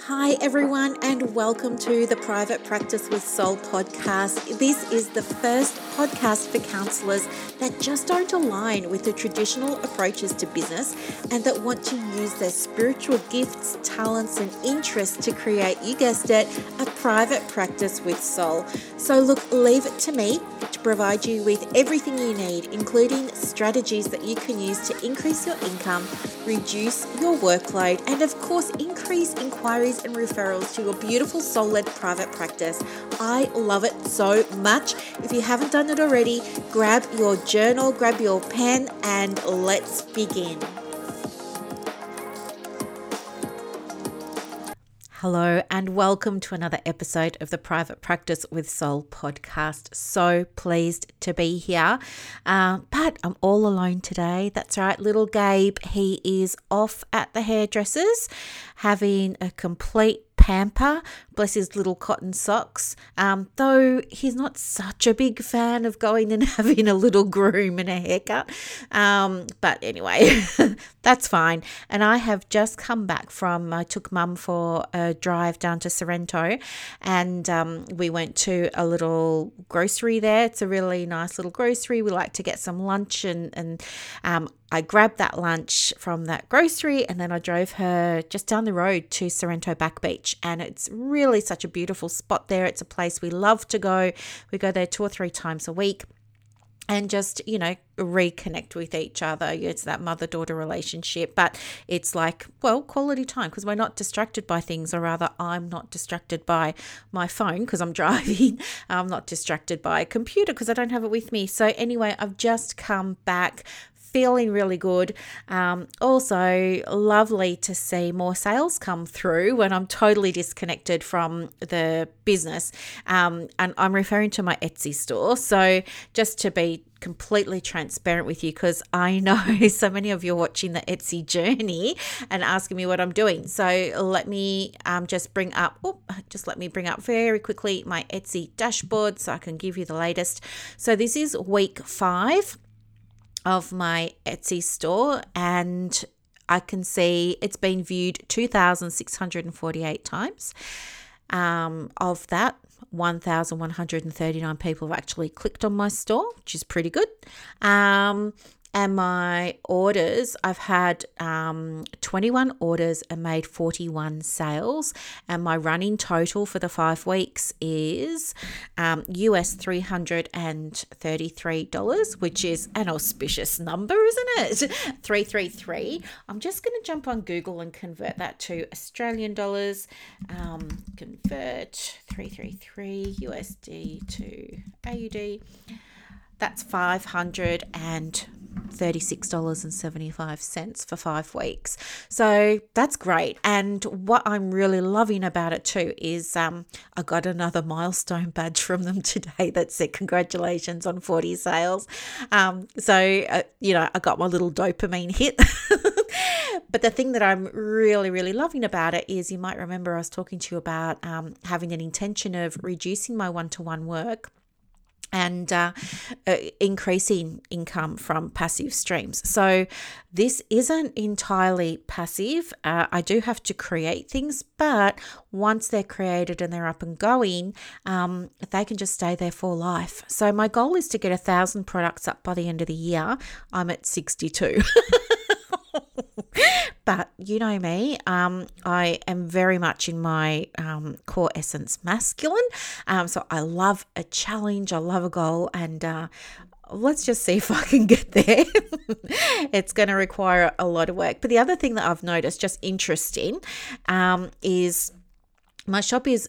Hi, everyone, and welcome to the Private Practice with Soul podcast. This is the first podcast for counselors that just don't align with the traditional approaches to business and that want to use their spiritual gifts, talents, and interests to create, you guessed it, a private practice with soul. So, look, leave it to me to provide you with everything you need, including strategies that you can use to increase your income, reduce your workload, and of course, increase inquiries and referrals to your beautiful soul led private practice. I love it so much. If you haven't done it already, grab your journal, grab your pen, and let's begin. Hello, and welcome to another episode of the Private Practice with Soul podcast. So pleased to be here. Uh, but I'm all alone today. That's right, little Gabe. He is off at the hairdressers having a complete pamper, bless his little cotton socks. Um, though he's not such a big fan of going and having a little groom and a haircut. Um, but anyway, that's fine. And I have just come back from, I took mum for a drive down to Sorrento and um, we went to a little grocery there. It's a really nice little grocery. We like to get some lunch and, and um, I grabbed that lunch from that grocery and then I drove her just down the road to Sorrento Back Beach. And it's really such a beautiful spot there. It's a place we love to go. We go there two or three times a week and just you know reconnect with each other it's that mother daughter relationship but it's like well quality time because we're not distracted by things or rather i'm not distracted by my phone because i'm driving i'm not distracted by a computer because i don't have it with me so anyway i've just come back feeling really good. Um, also, lovely to see more sales come through when I'm totally disconnected from the business. Um, and I'm referring to my Etsy store. So, just to be completely transparent with you because I know so many of you are watching the Etsy journey and asking me what I'm doing. So let me um, just bring up, oh, just let me bring up very quickly my Etsy dashboard so I can give you the latest. So this is week five of my Etsy store and I can see it's been viewed 2,648 times. Um, of that, 1,139 people have actually clicked on my store, which is pretty good. Um, and my orders i've had um, 21 orders and made 41 sales. And my running total for the five weeks is um, us $333 which is an auspicious number isn't it? 333 i'm just going to jump on google and convert that to australian dollars. Um, convert 333 usd to aud that's 500 and $36.75 for five weeks. So that's great. And what I'm really loving about it too is um, I got another milestone badge from them today that said congratulations on 40 sales. Um, so, uh, you know, I got my little dopamine hit. but the thing that I'm really, really loving about it is you might remember I was talking to you about um, having an intention of reducing my one to one work and uh, uh, increasing income from passive streams. So, this isn't entirely passive. Uh, I do have to create things, but once they're created and they're up and going, um, they can just stay there for life. So, my goal is to get a thousand products up by the end of the year. I'm at 62. but you know me, um, I am very much in my um, core essence masculine. Um, so I love a challenge, I love a goal, and uh, let's just see if I can get there. it's going to require a lot of work. But the other thing that I've noticed, just interesting, um, is my shop is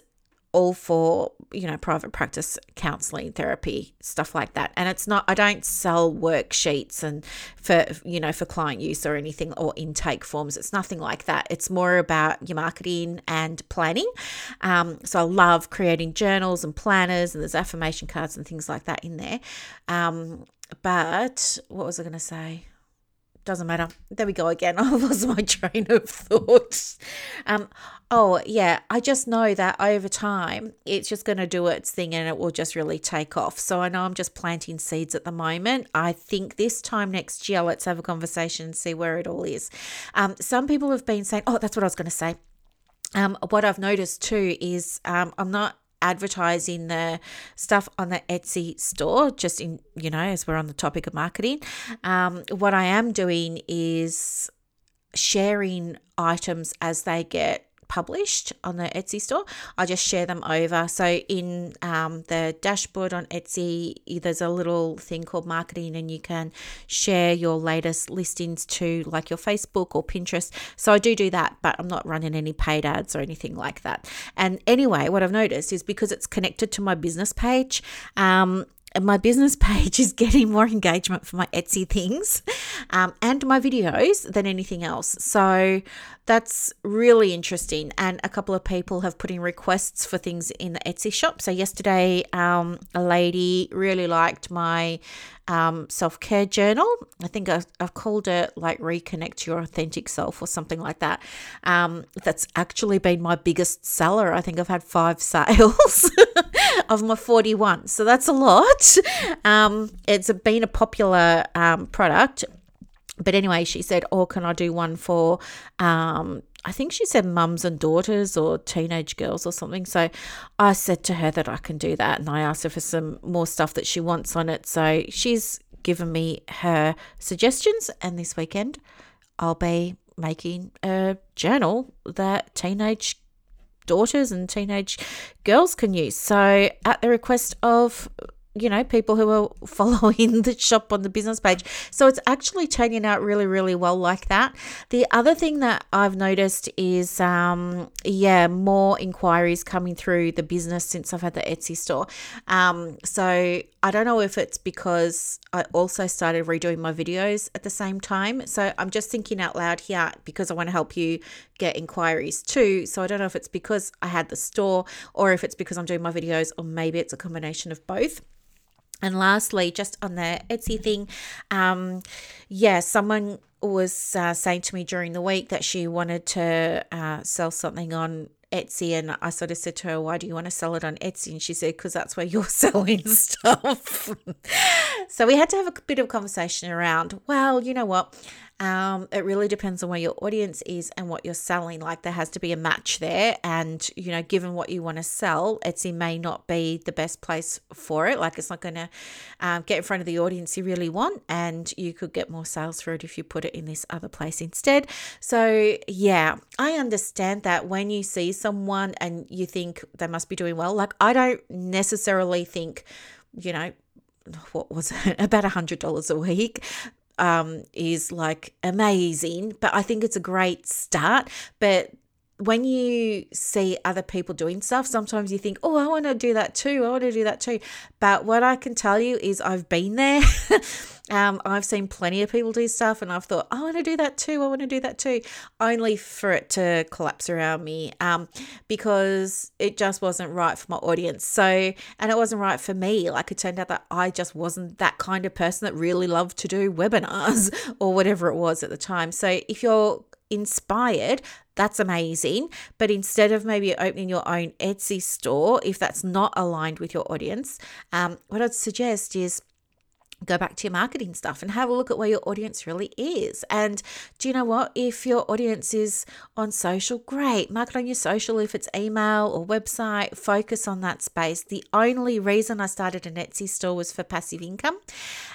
all for you know private practice counseling therapy stuff like that and it's not i don't sell worksheets and for you know for client use or anything or intake forms it's nothing like that it's more about your marketing and planning um, so i love creating journals and planners and there's affirmation cards and things like that in there um, but what was i going to say doesn't matter. There we go again. I lost my train of thought. Um, oh, yeah, I just know that over time it's just going to do its thing and it will just really take off. So I know I'm just planting seeds at the moment. I think this time next year, let's have a conversation and see where it all is. Um, some people have been saying, oh, that's what I was going to say um, what I've noticed too is um, I'm not advertising the stuff on the Etsy store, just in, you know, as we're on the topic of marketing. Um, what I am doing is sharing items as they get published on the Etsy store. I just share them over. So in um, the dashboard on Etsy, there's a little thing called marketing, and you can share your latest listings to like your Facebook or Pinterest. So I do do that, but I'm not running any paid ads or anything like that. And anyway, what I've noticed is because it's connected to my business page, um, and my business page is getting more engagement for my Etsy things um, and my videos than anything else. So that's really interesting. And a couple of people have put in requests for things in the Etsy shop. So yesterday, um, a lady really liked my um, self care journal. I think I've, I've, called it like Reconnect Your Authentic Self or something like that. Um, that's actually been my biggest seller. I think I've had five sales of my 41. So that's a lot. Um, it's been a popular um, product but anyway, she said, "Oh, can I do one for?" Um, I think she said mums and daughters or teenage girls or something. So I said to her that I can do that, and I asked her for some more stuff that she wants on it. So she's given me her suggestions, and this weekend I'll be making a journal that teenage daughters and teenage girls can use. So at the request of you know, people who are following the shop on the business page. So it's actually turning out really, really well like that. The other thing that I've noticed is, um, yeah, more inquiries coming through the business since I've had the Etsy store. Um, so I don't know if it's because I also started redoing my videos at the same time. So I'm just thinking out loud here because I want to help you get inquiries too. So I don't know if it's because I had the store or if it's because I'm doing my videos or maybe it's a combination of both. And lastly, just on the Etsy thing, um, yeah, someone was uh, saying to me during the week that she wanted to uh, sell something on Etsy, and I sort of said to her, "Why do you want to sell it on Etsy?" And she said, "Because that's where you're selling stuff." so we had to have a bit of conversation around. Well, you know what? Um, it really depends on where your audience is and what you're selling. Like there has to be a match there, and you know, given what you want to sell, Etsy may not be the best place for it. Like it's not going to um, get in front of the audience you really want, and you could get more sales for it if you put it in this other place instead. So yeah, I understand that when you see someone and you think they must be doing well, like I don't necessarily think, you know, what was it about a hundred dollars a week um, is like amazing, but I think it's a great start. But when you see other people doing stuff, sometimes you think, oh, I want to do that too. I want to do that too. But what I can tell you is I've been there. um, I've seen plenty of people do stuff and I've thought, I want to do that too. I want to do that too. Only for it to collapse around me um, because it just wasn't right for my audience. So, and it wasn't right for me. Like it turned out that I just wasn't that kind of person that really loved to do webinars or whatever it was at the time. So if you're inspired, that's amazing. But instead of maybe opening your own Etsy store, if that's not aligned with your audience, um, what I'd suggest is go back to your marketing stuff and have a look at where your audience really is. And do you know what? If your audience is on social, great. Market on your social. If it's email or website, focus on that space. The only reason I started an Etsy store was for passive income.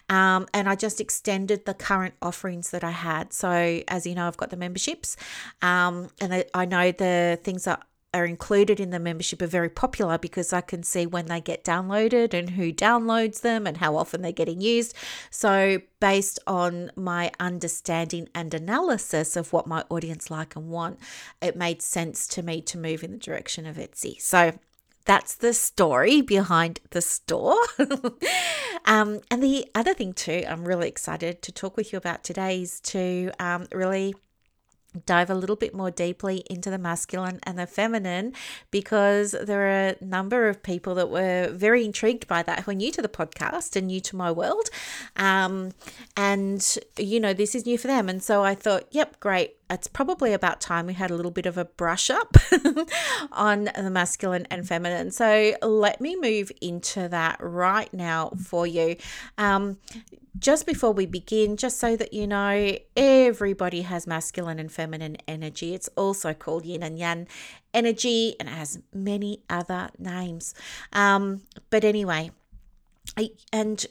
Um, and I just extended the current offerings that I had. So, as you know, I've got the memberships, um, and I know the things that are included in the membership are very popular because I can see when they get downloaded and who downloads them and how often they're getting used. So, based on my understanding and analysis of what my audience like and want, it made sense to me to move in the direction of Etsy. So, that's the story behind the store. um, and the other thing, too, I'm really excited to talk with you about today is to um, really dive a little bit more deeply into the masculine and the feminine because there are a number of people that were very intrigued by that who are new to the podcast and new to my world. Um, and, you know, this is new for them. And so I thought, yep, great. It's probably about time we had a little bit of a brush up on the masculine and feminine. So let me move into that right now for you. Um, just before we begin, just so that you know, everybody has masculine and feminine energy. It's also called yin and yang energy and it has many other names. Um, but anyway, I, and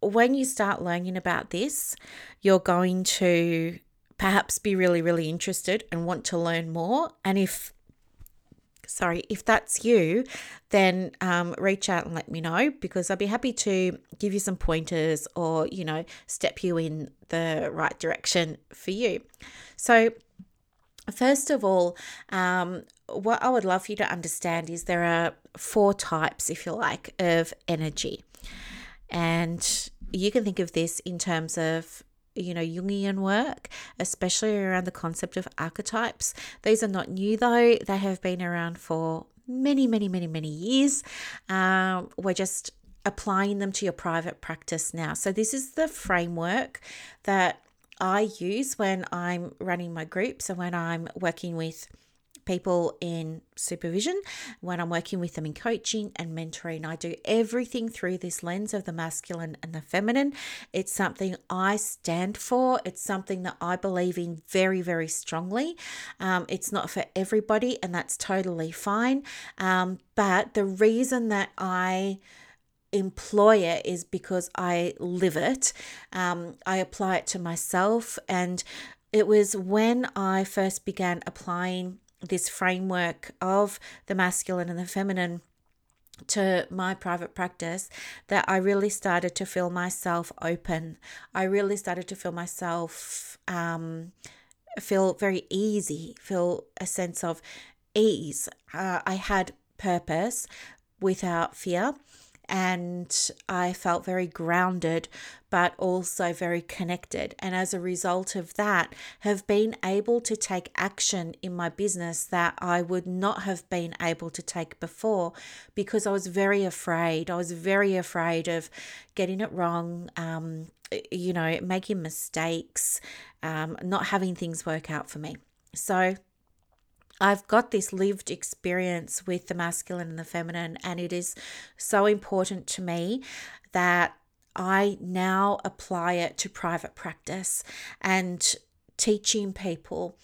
when you start learning about this, you're going to perhaps be really, really interested and want to learn more. And if sorry, if that's you, then um, reach out and let me know because I'd be happy to give you some pointers or, you know, step you in the right direction for you. So, first of all, um, what I would love for you to understand is there are four types, if you like, of energy. And you can think of this in terms of you know Jungian work, especially around the concept of archetypes. These are not new though; they have been around for many, many, many, many years. Um, we're just applying them to your private practice now. So this is the framework that I use when I'm running my groups and when I'm working with people in supervision, when I'm working with them in coaching and mentoring. I do everything through this lens of the masculine and the feminine. It's something I stand for, it's something that I believe in very, very strongly. Um, it's not for everybody, and that's totally fine. Um, but the reason that I employ it is because I live it. Um, I apply it to myself. And it was when I first began applying this framework of the masculine and the feminine to my private practice that I really started to feel myself open. I really started to feel myself um, feel very easy, feel a sense of ease. Uh, I had purpose without fear and I felt very grounded, but also very connected. And as a result of that, have been able to take action in my business that I would not have been able to take before because I was very afraid. I was very afraid of getting it wrong. Um, you know, making mistakes, um, not having things work out for me. So, I've got this lived experience with the masculine and the feminine, and it is so important to me that I now apply it to private practice and teaching people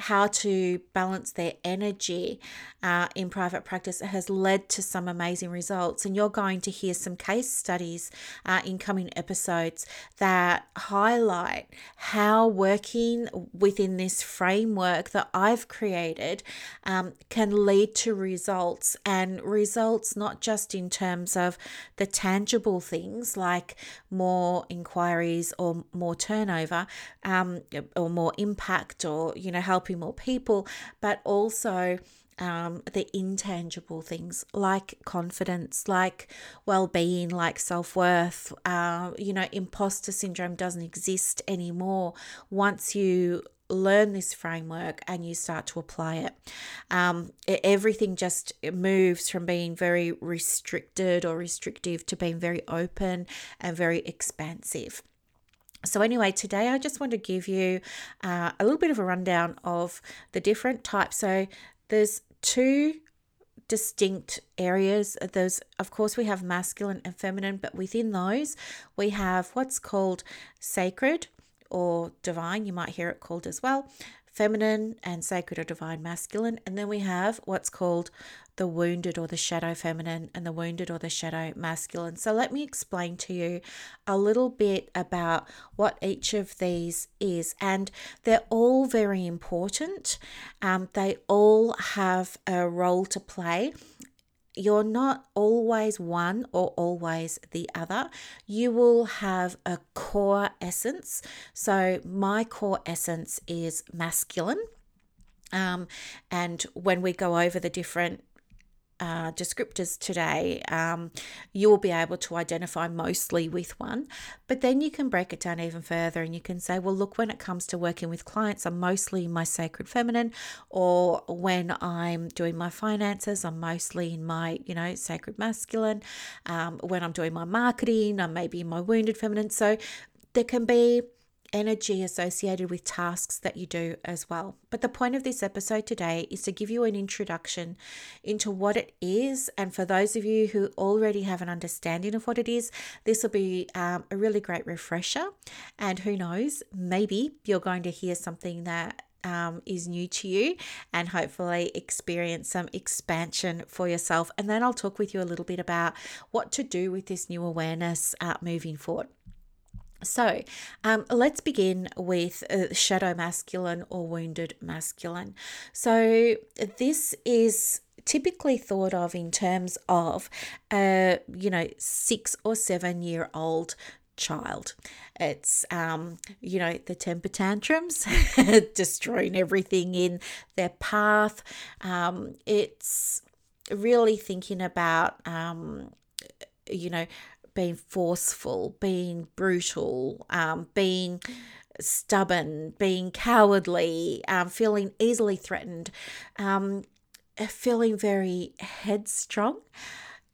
how to balance their energy uh, in private practice has led to some amazing results. And you're going to hear some case studies uh, in coming episodes that highlight how working within this framework that I've created um, can lead to results and results not just in terms of the tangible things like more inquiries or more turnover um, or more impact or, you know, helping helping more people, but also um, the intangible things like confidence, like well being, like self worth. Uh, you know, imposter syndrome doesn't exist anymore once you learn this framework and you start to apply it. Um, everything just moves from being very restricted or restrictive to being very open and very expansive. So, anyway, today I just want to give you uh, a little bit of a rundown of the different types. So, there's two distinct areas. Those, of course, we have masculine and feminine, but within those, we have what's called sacred or divine. You might hear it called as well feminine and sacred or divine masculine. And then we have what's called the wounded or the shadow feminine and the wounded or the shadow masculine. So let me explain to you a little bit about what each of these is. And they're all very important, um, they all have a role to play you're not always one or always the other. You will have a core essence. So, my core essence is masculine. Um, and when we go over the different uh, descriptors today, um, you will be able to identify mostly with one. But then you can break it down even further and you can say, well, look, when it comes to working with clients, I'm mostly in my sacred feminine, or when I'm doing my finances, I'm mostly in my, you know, sacred masculine. Um, when I'm doing my marketing, I'm maybe in my wounded feminine. So there can be energy associated with tasks that you do as well. But the point of this episode today is to give you an introduction into what it is. And for those of you who already have an understanding of what it is, this will be um, a really great refresher. And who knows, maybe you're going to hear something that um, is new to you and hopefully experience some expansion for yourself. And then I'll talk with you a little bit about what to do with this new awareness uh, moving forward. So, um, let's begin with uh, shadow masculine or wounded masculine. So, this is typically thought of in terms of a you know six or seven year old child. It's, um, you know, the temper tantrums, destroying everything in their path. Um, it's really thinking about, um, you know, being forceful, being brutal, um, being stubborn, being cowardly, um, feeling easily threatened, um, feeling very headstrong,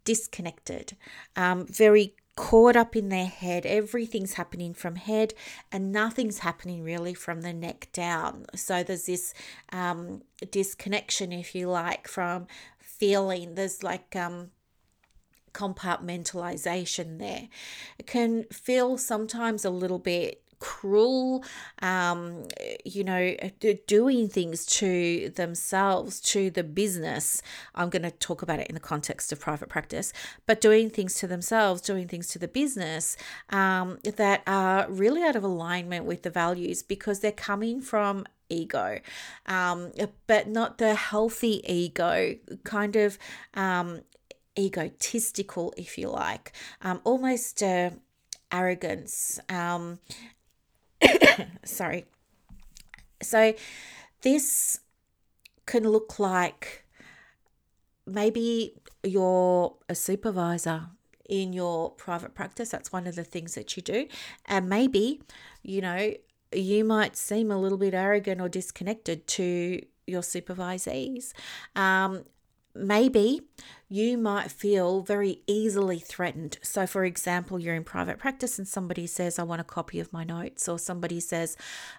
disconnected, um, very caught up in their head. Everything's happening from head and nothing's happening really from the neck down. So there's this um, disconnection, if you like, from feeling. There's like um, compartmentalization there. It can feel sometimes a little bit cruel, um, you know, doing things to themselves, to the business. I'm going to talk about it in the context of private practice, but doing things to themselves, doing things to the business um, that are really out of alignment with the values because they're coming from ego, um, but not the healthy ego, kind of um, egotistical, if you like, um, almost uh, arrogance. Um, sorry. So this can look like maybe you're a supervisor in your private practice. That's one of the things that you do. And maybe, you know, you might seem a little bit arrogant or disconnected to your supervisees. Um, maybe you might feel very easily threatened. So, for example, you're in private practice and somebody says, I want a copy of my notes, or somebody says,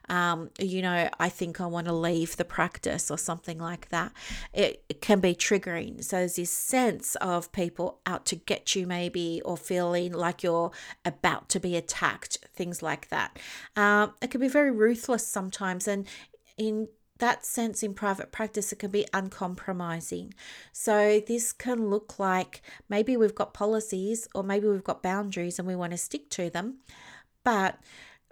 um, you know, I think I want to leave the practice, or something like that. It, it can be triggering. So, there's this sense of people out to get you, maybe, or feeling like you're about to be attacked, things like that. Um, it can be very ruthless sometimes. And in that sense in private practice, it can be uncompromising. So, this can look like maybe we've got policies or maybe we've got boundaries and we want to stick to them, but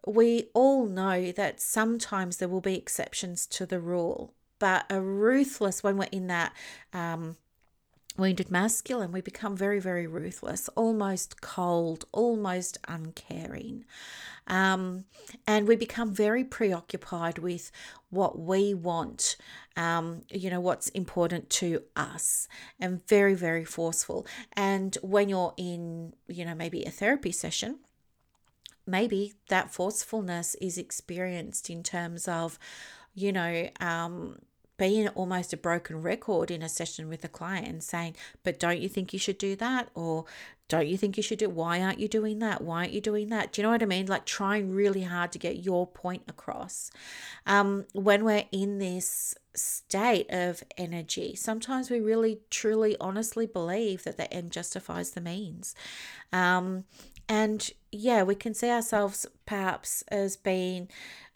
we all know that sometimes there will be exceptions to the rule. But a ruthless, when we're in that um, wounded masculine, we become very, very ruthless, almost cold, almost uncaring. Um, and we become very preoccupied with what we want, um, you know, what's important to us, and very, very forceful. And when you're in, you know, maybe a therapy session, maybe that forcefulness is experienced in terms of, you know, um, being almost a broken record in a session with a client and saying, but don't you think you should do that? Or don't you think you should do why aren't you doing that? Why aren't you doing that? Do you know what I mean? Like trying really hard to get your point across. Um, when we're in this state of energy, sometimes we really truly honestly believe that the end justifies the means. Um, and yeah, we can see ourselves perhaps as being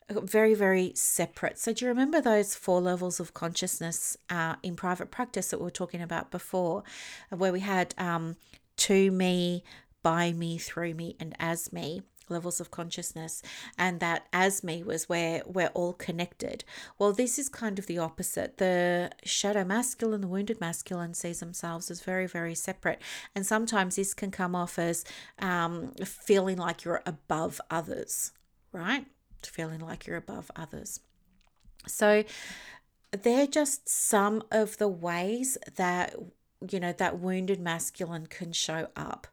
very, very separate. So, do you remember those four levels of consciousness uh, in private practice that we were talking about before, where we had um, to me, by me, through me, and as me? levels of consciousness and that as me was where we're all connected well this is kind of the opposite the shadow masculine the wounded masculine sees themselves as very very separate and sometimes this can come off as um, feeling like you're above others right feeling like you're above others. So, they're just some of the ways that you know that wounded masculine can show up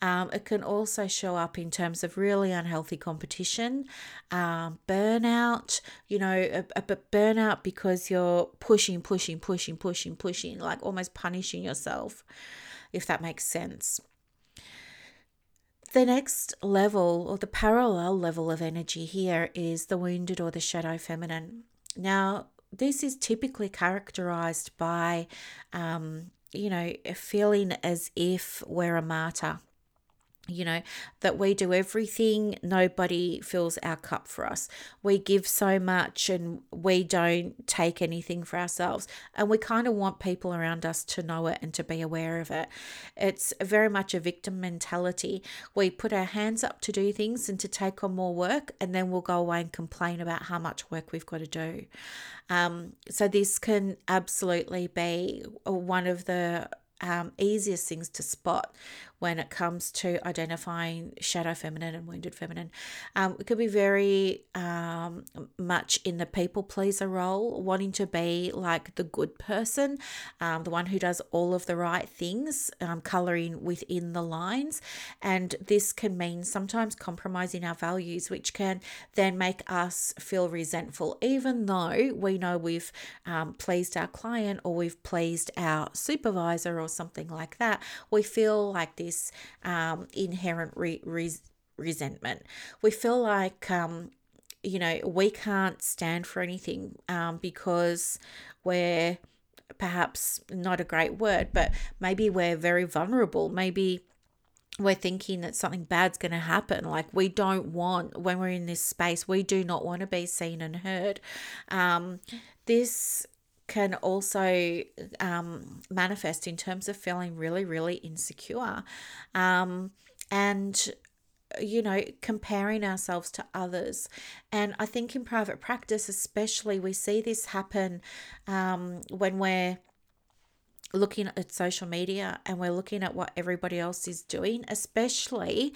um, it can also show up in terms of really unhealthy competition um, burnout you know a, a, burnout because you're pushing pushing pushing pushing pushing like almost punishing yourself if that makes sense the next level or the parallel level of energy here is the wounded or the shadow feminine. Now, this is typically characterized by, um, you know, feeling as if we're a martyr you know, that we do everything, nobody fills our cup for us. We give so much and we don't take anything for ourselves. And we kind of want people around us to know it and to be aware of it. It's very much a victim mentality. We put our hands up to do things and to take on more work, and then we'll go away and complain about how much work we've got to do. Um, so, this can absolutely be one of the um, easiest things to spot when it comes to identifying shadow feminine and wounded feminine. Um, it could be very um, much in the people pleaser role, wanting to be like the good person, um, the one who does all of the right things, um, colouring within the lines. And this can mean sometimes compromising our values, which can then make us feel resentful, even though we know we've um, pleased our client or we've pleased our supervisor or something like that. We feel like this this um, inherent re- res- resentment. We feel like, um, you know, we can't stand for anything um, because we're perhaps not a great word, but maybe we're very vulnerable. Maybe we're thinking that something bad's going to happen. Like we don't want, when we're in this space, we do not want to be seen and heard. Um, this can also um, manifest in terms of feeling really, really insecure. Um, and you know, comparing ourselves to others. And I think in private practice, especially, we see this happen um, when we're looking at social media and we're looking at what everybody else is doing, especially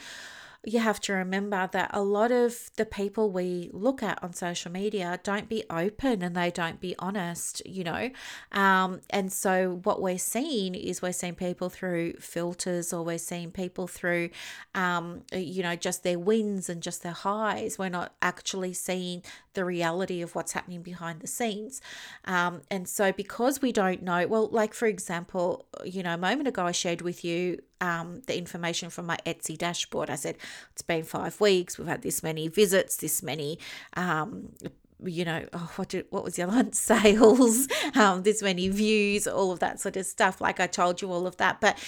you have to remember that a lot of the people we look at on social media don't be open and they don't be honest, you know. Um, and so what we're seeing is we're seeing people through filters or we're seeing people through, um, you know, just their wins and just their highs. We're not actually seeing the reality of what's happening behind the scenes. Um, and so because we don't know, well, like for example, you know, a moment ago I shared with you um, the information from my Etsy dashboard. I said, it's been five weeks, we've had this many visits, this many um, you know, oh, what did what was other one? Sales, um, this many views, all of that sort of stuff. Like I told you all of that, but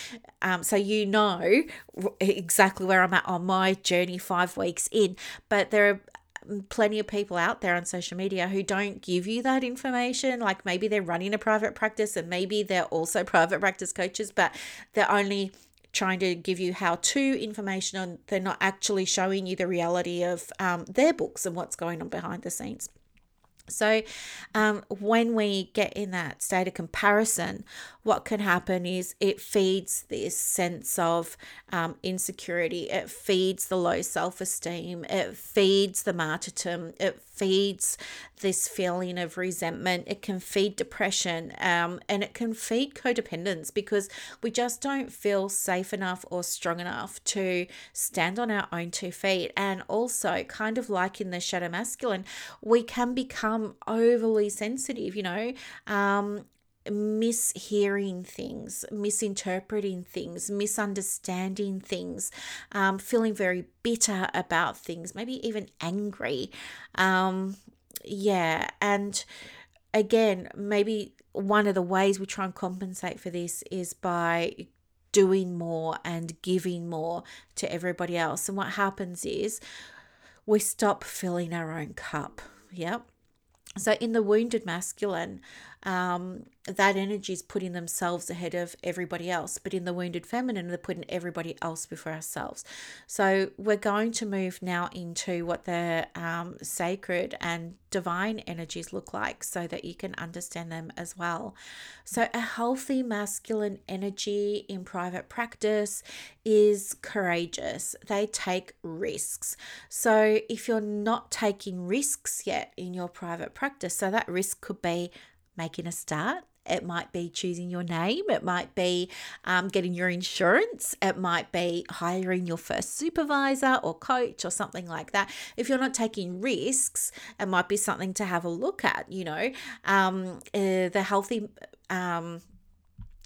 um, so you know exactly where I'm at on my journey five weeks in. But there are plenty of people out there on social media who don't give you that information. Like maybe they're running a private practice and maybe they're also private practice coaches, but they're only trying to give you how to information on they're not actually showing you the reality of um, their books and what's going on behind the scenes. So, um, when we get in that state of comparison, what can happen is it feeds this sense of um, insecurity. It feeds the low self esteem. It feeds the martyrdom. It feeds this feeling of resentment. It can feed depression um, and it can feed codependence because we just don't feel safe enough or strong enough to stand on our own two feet. And also, kind of like in the shadow masculine, we can become overly sensitive, you know. Um, mishearing things, misinterpreting things, misunderstanding things, um, feeling very bitter about things, maybe even angry. Um, yeah, and again, maybe one of the ways we try and compensate for this is by doing more and giving more to everybody else. And what happens is we stop filling our own cup. Yep. So in the wounded masculine, um, that energy is putting themselves ahead of everybody else. But in the wounded feminine, they're putting everybody else before ourselves. So we're going to move now into what the um, sacred and divine energies look like so that you can understand them as well. So, a healthy masculine energy in private practice is courageous, they take risks. So, if you're not taking risks yet in your private practice, so that risk could be making a start. It might be choosing your name. It might be um, getting your insurance. It might be hiring your first supervisor or coach or something like that. If you're not taking risks, it might be something to have a look at. You know, um, uh, the healthy um,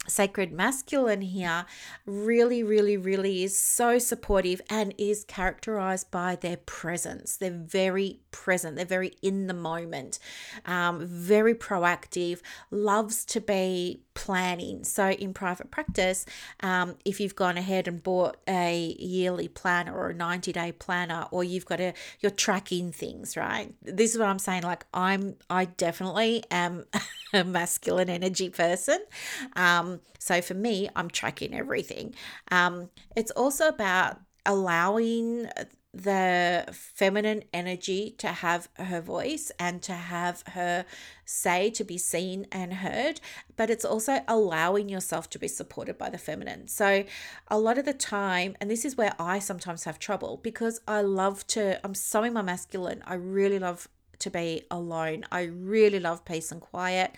sacred masculine here really, really, really is so supportive and is characterized by their presence. They're very present, they're very in the moment, um, very proactive, loves to be planning. So, in private practice, um, if you've gone ahead and bought a yearly planner or a 90 day planner, or you've got a, you're tracking things, right? This is what I'm saying. Like, I'm, I definitely am a masculine energy person. Um, so, for me, I'm tracking everything. Um, it's also about allowing the feminine energy to have her voice and to have her say to be seen and heard, but it's also allowing yourself to be supported by the feminine. So, a lot of the time, and this is where I sometimes have trouble because I love to, I'm so in my masculine, I really love to be alone. I really love peace and quiet.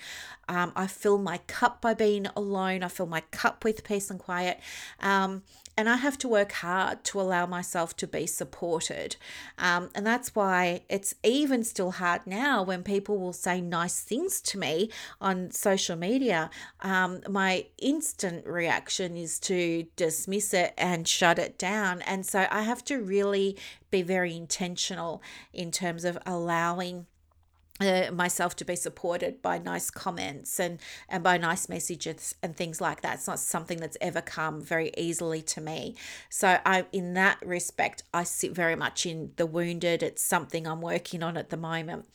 Um, I fill my cup by being alone. I fill my cup with peace and quiet. Um, and I have to work hard to allow myself to be supported. Um, and that's why it's even still hard now when people will say nice things to me on social media. Um, my instant reaction is to dismiss it and shut it down. And so I have to really be very intentional in terms of allowing uh, myself to be supported by nice comments and and by nice messages and things like that. It's not something that's ever come very easily to me. So i in that respect i sit very much in the wounded. It's something i'm working on at the moment.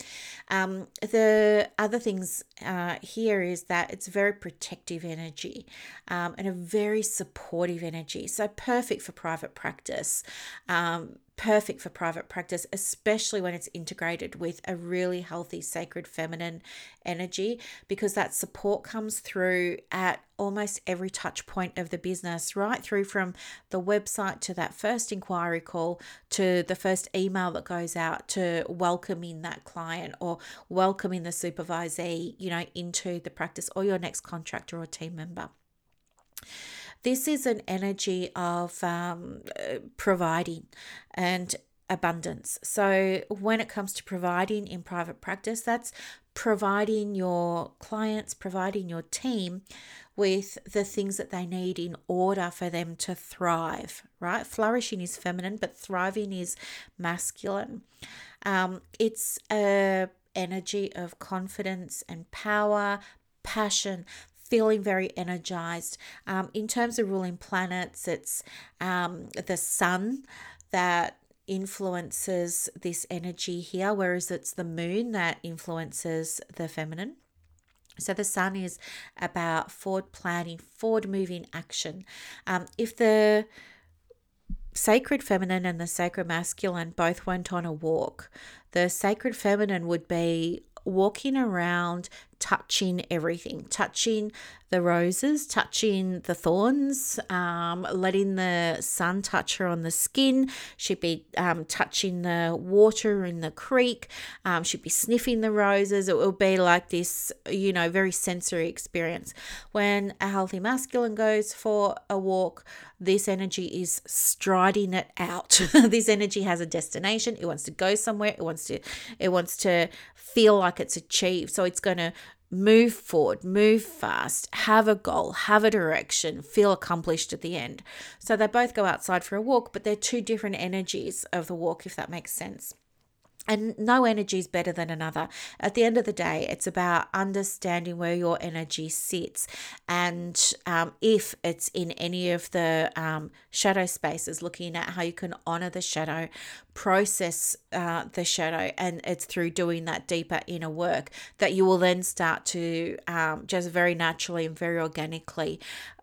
Um, the other things uh, here is that it's very protective energy um, and a very supportive energy. So perfect for private practice. Um, perfect for private practice, especially when it's integrated with a really healthy, sacred feminine energy, because that support comes through at almost every touch point of the business, right through from the website to that first inquiry call to the first email that goes out to welcoming that client or welcoming the supervisee, you know, into the practice or your next contractor or team member. This is an energy of um, providing and abundance. So, when it comes to providing in private practice, that's providing your clients, providing your team with the things that they need in order for them to thrive, right? Flourishing is feminine, but thriving is masculine. Um, it's a energy of confidence and power, passion, feeling very energized. Um, in terms of ruling planets, it's um, the sun that influences this energy here, whereas it's the moon that influences the feminine. So the sun is about forward planning, forward moving action. Um, if the sacred feminine and the sacred masculine both went on a walk, the sacred feminine would be walking around touching everything, touching the roses, touching the thorns, um, letting the sun touch her on the skin. She'd be um, touching the water in the creek. Um, she'd be sniffing the roses. It will be like this, you know, very sensory experience. When a healthy masculine goes for a walk, this energy is striding it out. this energy has a destination. It wants to go somewhere. It wants to, it wants to feel like it's achieved. So it's going to move forward, move fast, have a goal, have a direction, feel accomplished at the end. So they both go outside for a walk, but they're two different energies of the walk, if that makes sense and no energy is better than another. At the end of the day, it's about understanding where your energy sits, and um, if it's in any of the um, shadow spaces, looking at how you can honor the shadow, process uh, the shadow, and it's through doing that deeper inner work that you will then start to um, just very naturally and very organically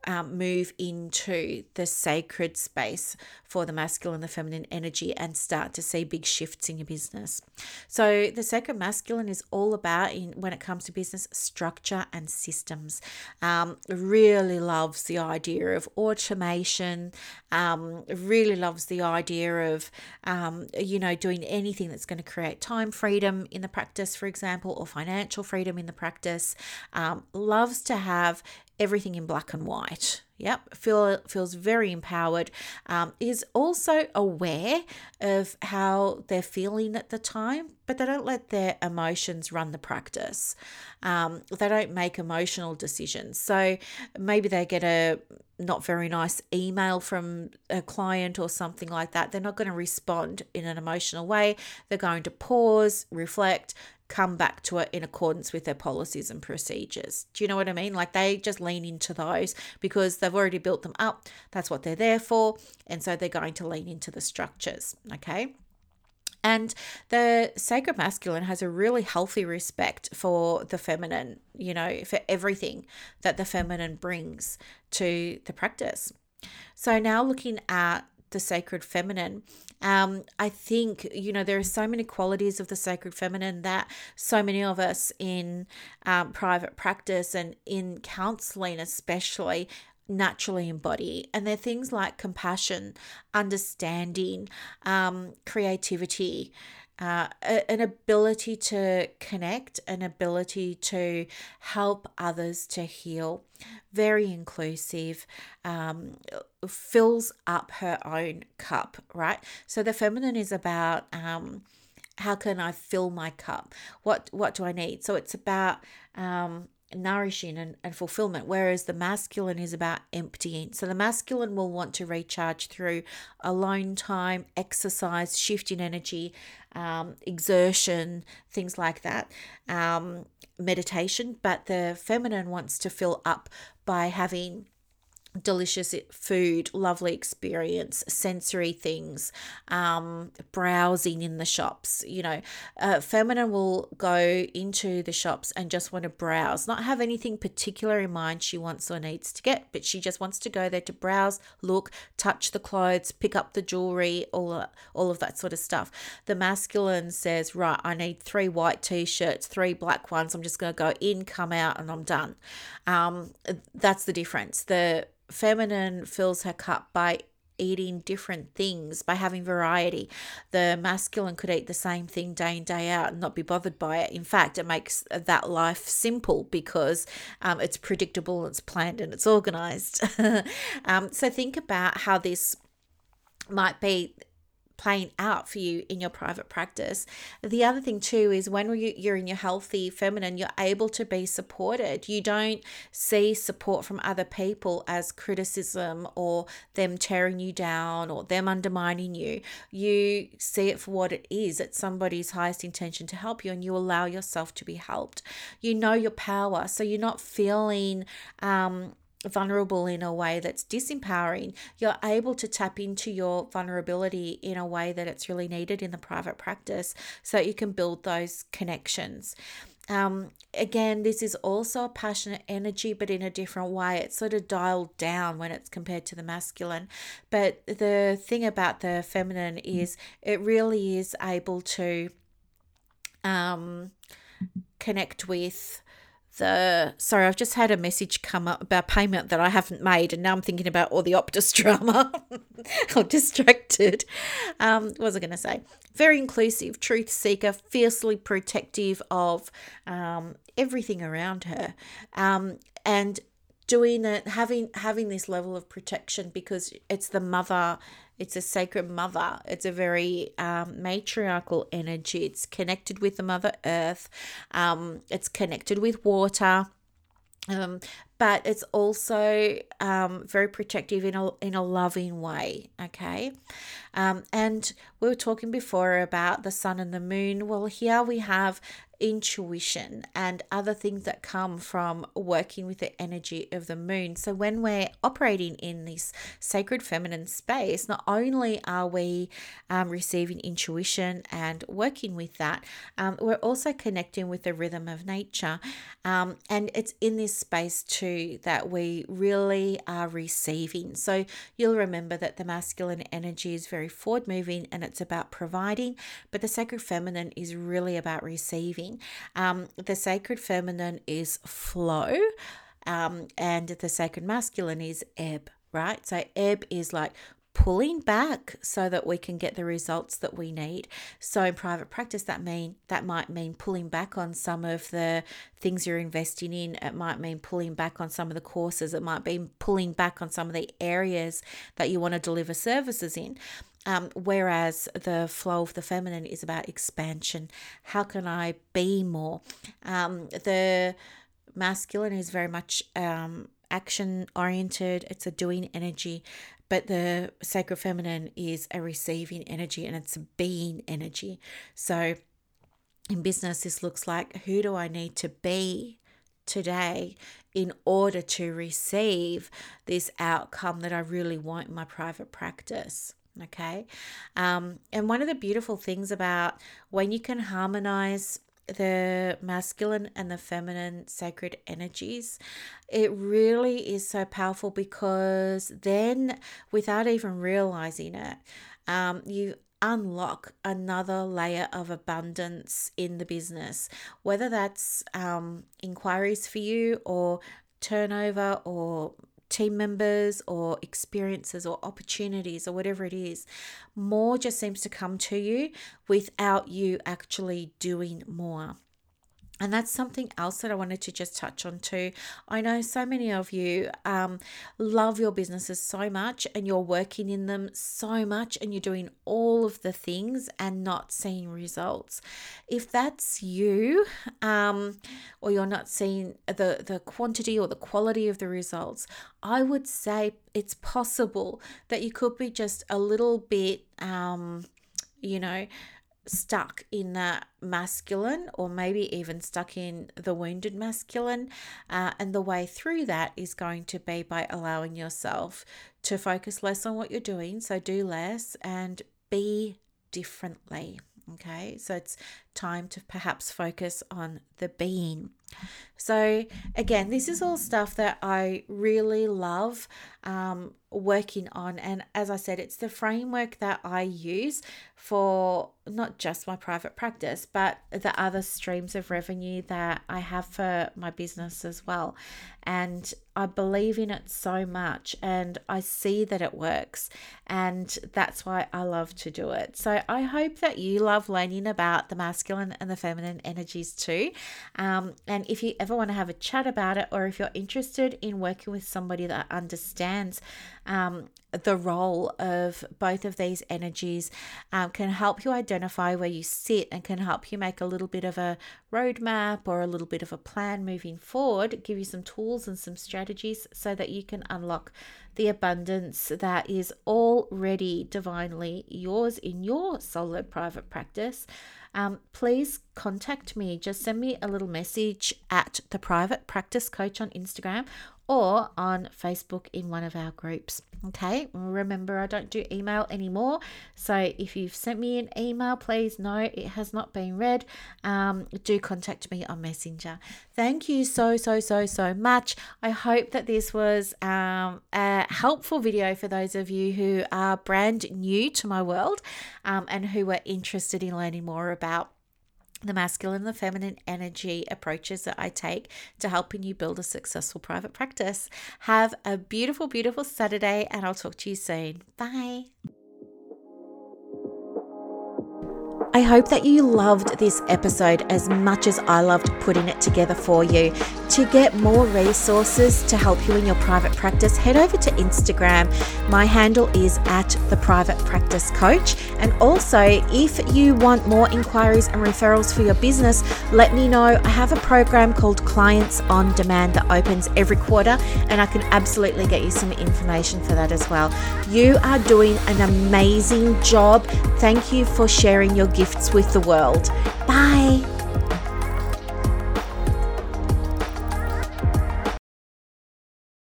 um, move into the sacred space for the masculine and the feminine energy and start to see big shifts in your business. So the sacred masculine is all about in when it comes to business structure and systems. Um, really loves the idea of automation. Um, really loves the idea of um, you know doing anything that's going to create time freedom in the practice, for example, or financial freedom in the practice. Um, loves to have everything in black and white. Yep, feel feels very empowered. Um, is also aware of how they're feeling at the time, but they don't let their emotions run the practice. Um, they don't make emotional decisions. So maybe they get a not very nice email from a client or something like that. They're not going to respond in an emotional way. They're going to pause, reflect, come back to it in accordance with their policies and procedures. Do you know what I mean? Like they just lean into those because they've already built them up. That's what they're there for. And so they're going to lean into the structures. Okay. And the sacred masculine has a really healthy respect for the feminine, you know, for everything that the feminine brings to the practice. So now looking at the sacred feminine. Um, I think, you know, there are so many qualities of the sacred feminine that so many of us in um, private practice and in counseling, especially, naturally embody. And they're things like compassion, understanding, um, creativity, uh, an ability to connect, an ability to help others to heal, very inclusive, um, fills up her own cup, right? So the feminine is about um, how can I fill my cup? What what do I need? So it's about um, nourishing and, and fulfillment, whereas the masculine is about emptying. So the masculine will want to recharge through alone time, exercise, shifting energy, um, exertion, things like that, um, meditation. But the feminine wants to fill up by having delicious food, lovely experience, sensory things, um, browsing in the shops. You know, uh, feminine will go into the shops and just want to browse, not have anything particular in mind she wants or needs to get, but she just wants to go there to browse, look, touch the clothes, pick up the jewelry, all all of that sort of stuff. The masculine says, right, I need three white t-shirts, three black ones. I'm just going to go in, come out, and I'm done. Um, that's the difference. The feminine fills her cup by eating different things by having variety. The masculine could eat the same thing day in, day out and not be bothered by it. In fact, it makes that life simple because um, it's predictable, it's planned, and it's organized. um, so think about how this might be playing out for you in your private practice. The other thing too is when you're in your healthy feminine, you're able to be supported. You don't see support from other people as criticism or them tearing you down or them undermining you. You see it for what it is. It's somebody's highest intention to help you, and you allow yourself to be helped. You know your power, so you're not feeling um, vulnerable in a way that's disempowering, you're able to tap into your vulnerability in a way that it's really needed in the private practice so you can build those connections. Um, again, this is also a passionate energy, but in a different way. It's sort of dialed down when it's compared to the masculine. But the thing about the feminine is it really is able to um, connect with the sorry, I've just had a message come up about payment that I haven't made, and now I'm thinking about all the Optus drama. I'm distracted. Um, what was I going to say? Very inclusive, truth seeker, fiercely protective of um, everything around her, um, and doing it, having having this level of protection because it's the mother it's a sacred mother. It's a very um, matriarchal energy. It's connected with the Mother Earth. Um, it's connected with water. Um, but it's also um, very protective in a, in a loving way. Okay. Um, and we were talking before about the sun and the moon. Well, here we have intuition and other things that come from working with the energy of the moon. So, when we're operating in this sacred feminine space, not only are we um, receiving intuition and working with that, um, we're also connecting with the rhythm of nature. Um, and it's in this space too that we really are receiving. So, you'll remember that the masculine energy is very forward moving and it's about providing, but the sacred feminine is really about receiving. Um, the sacred feminine is flow, um, and the sacred masculine is ebb, right? So ebb is like pulling back so that we can get the results that we need. So in private practice that mean that might mean pulling back on some of the things you're investing in. It might mean pulling back on some of the courses. It might be pulling back on some of the areas that you want to deliver services in. Um, whereas the flow of the feminine is about expansion. How can I be more? Um, the masculine is very much um, action oriented, it's a doing energy, but the sacred feminine is a receiving energy and it's a being energy. So in business, this looks like who do I need to be today in order to receive this outcome that I really want in my private practice. Okay. Um, and one of the beautiful things about when you can harmonize the masculine and the feminine sacred energies, it really is so powerful because then, without even realizing it, um, you unlock another layer of abundance in the business, whether that's um, inquiries for you or turnover or team members or experiences or opportunities or whatever it is, more just seems to come to you without you actually doing more. And that's something else that I wanted to just touch on too. I know so many of you um, love your businesses so much and you're working in them so much and you're doing all of the things and not seeing results. If that's you, um, or you're not seeing the, the quantity or the quality of the results, I would say it's possible that you could be just a little bit, um, you know, stuck in that masculine or maybe even stuck in the wounded masculine. Uh, and the way through that is going to be by allowing yourself to focus less on what you're doing. So do less and be differently. Okay, so it's time to perhaps focus on the being. So, again, this is all stuff that I really love um, working on. And as I said, it's the framework that I use for not just my private practice, but the other streams of revenue that I have for my business as well. And I believe in it so much and I see that it works. And that's why I love to do it. So, I hope that you love learning about the masculine and the feminine energies too. Um, and if you ever want to have a chat about it, or if you're interested in working with somebody that understands um, the role of both of these energies, um, can help you identify where you sit and can help you make a little bit of a roadmap or a little bit of a plan moving forward, give you some tools and some strategies so that you can unlock the abundance that is already divinely yours in your solo private practice um, please contact me. Just send me a little message at the private practice coach on Instagram or on Facebook in one of our groups. Okay, remember I don't do email anymore. So if you've sent me an email, please know it has not been read. Um, do contact me on Messenger. Thank you so, so, so, so much. I hope that this was um, a helpful video for those of you who are brand new to my world um, and who are interested in learning more about the masculine and the feminine energy approaches that I take to helping you build a successful private practice. Have a beautiful, beautiful Saturday, and I'll talk to you soon. Bye. I hope that you loved this episode as much as I loved putting it together for you. To get more resources to help you in your private practice, head over to Instagram. My handle is at the private practice coach. And also, if you want more inquiries and referrals for your business, let me know. I have a program called Clients on Demand that opens every quarter, and I can absolutely get you some information for that as well. You are doing an amazing job. Thank you for sharing your gifts with the world. Bye.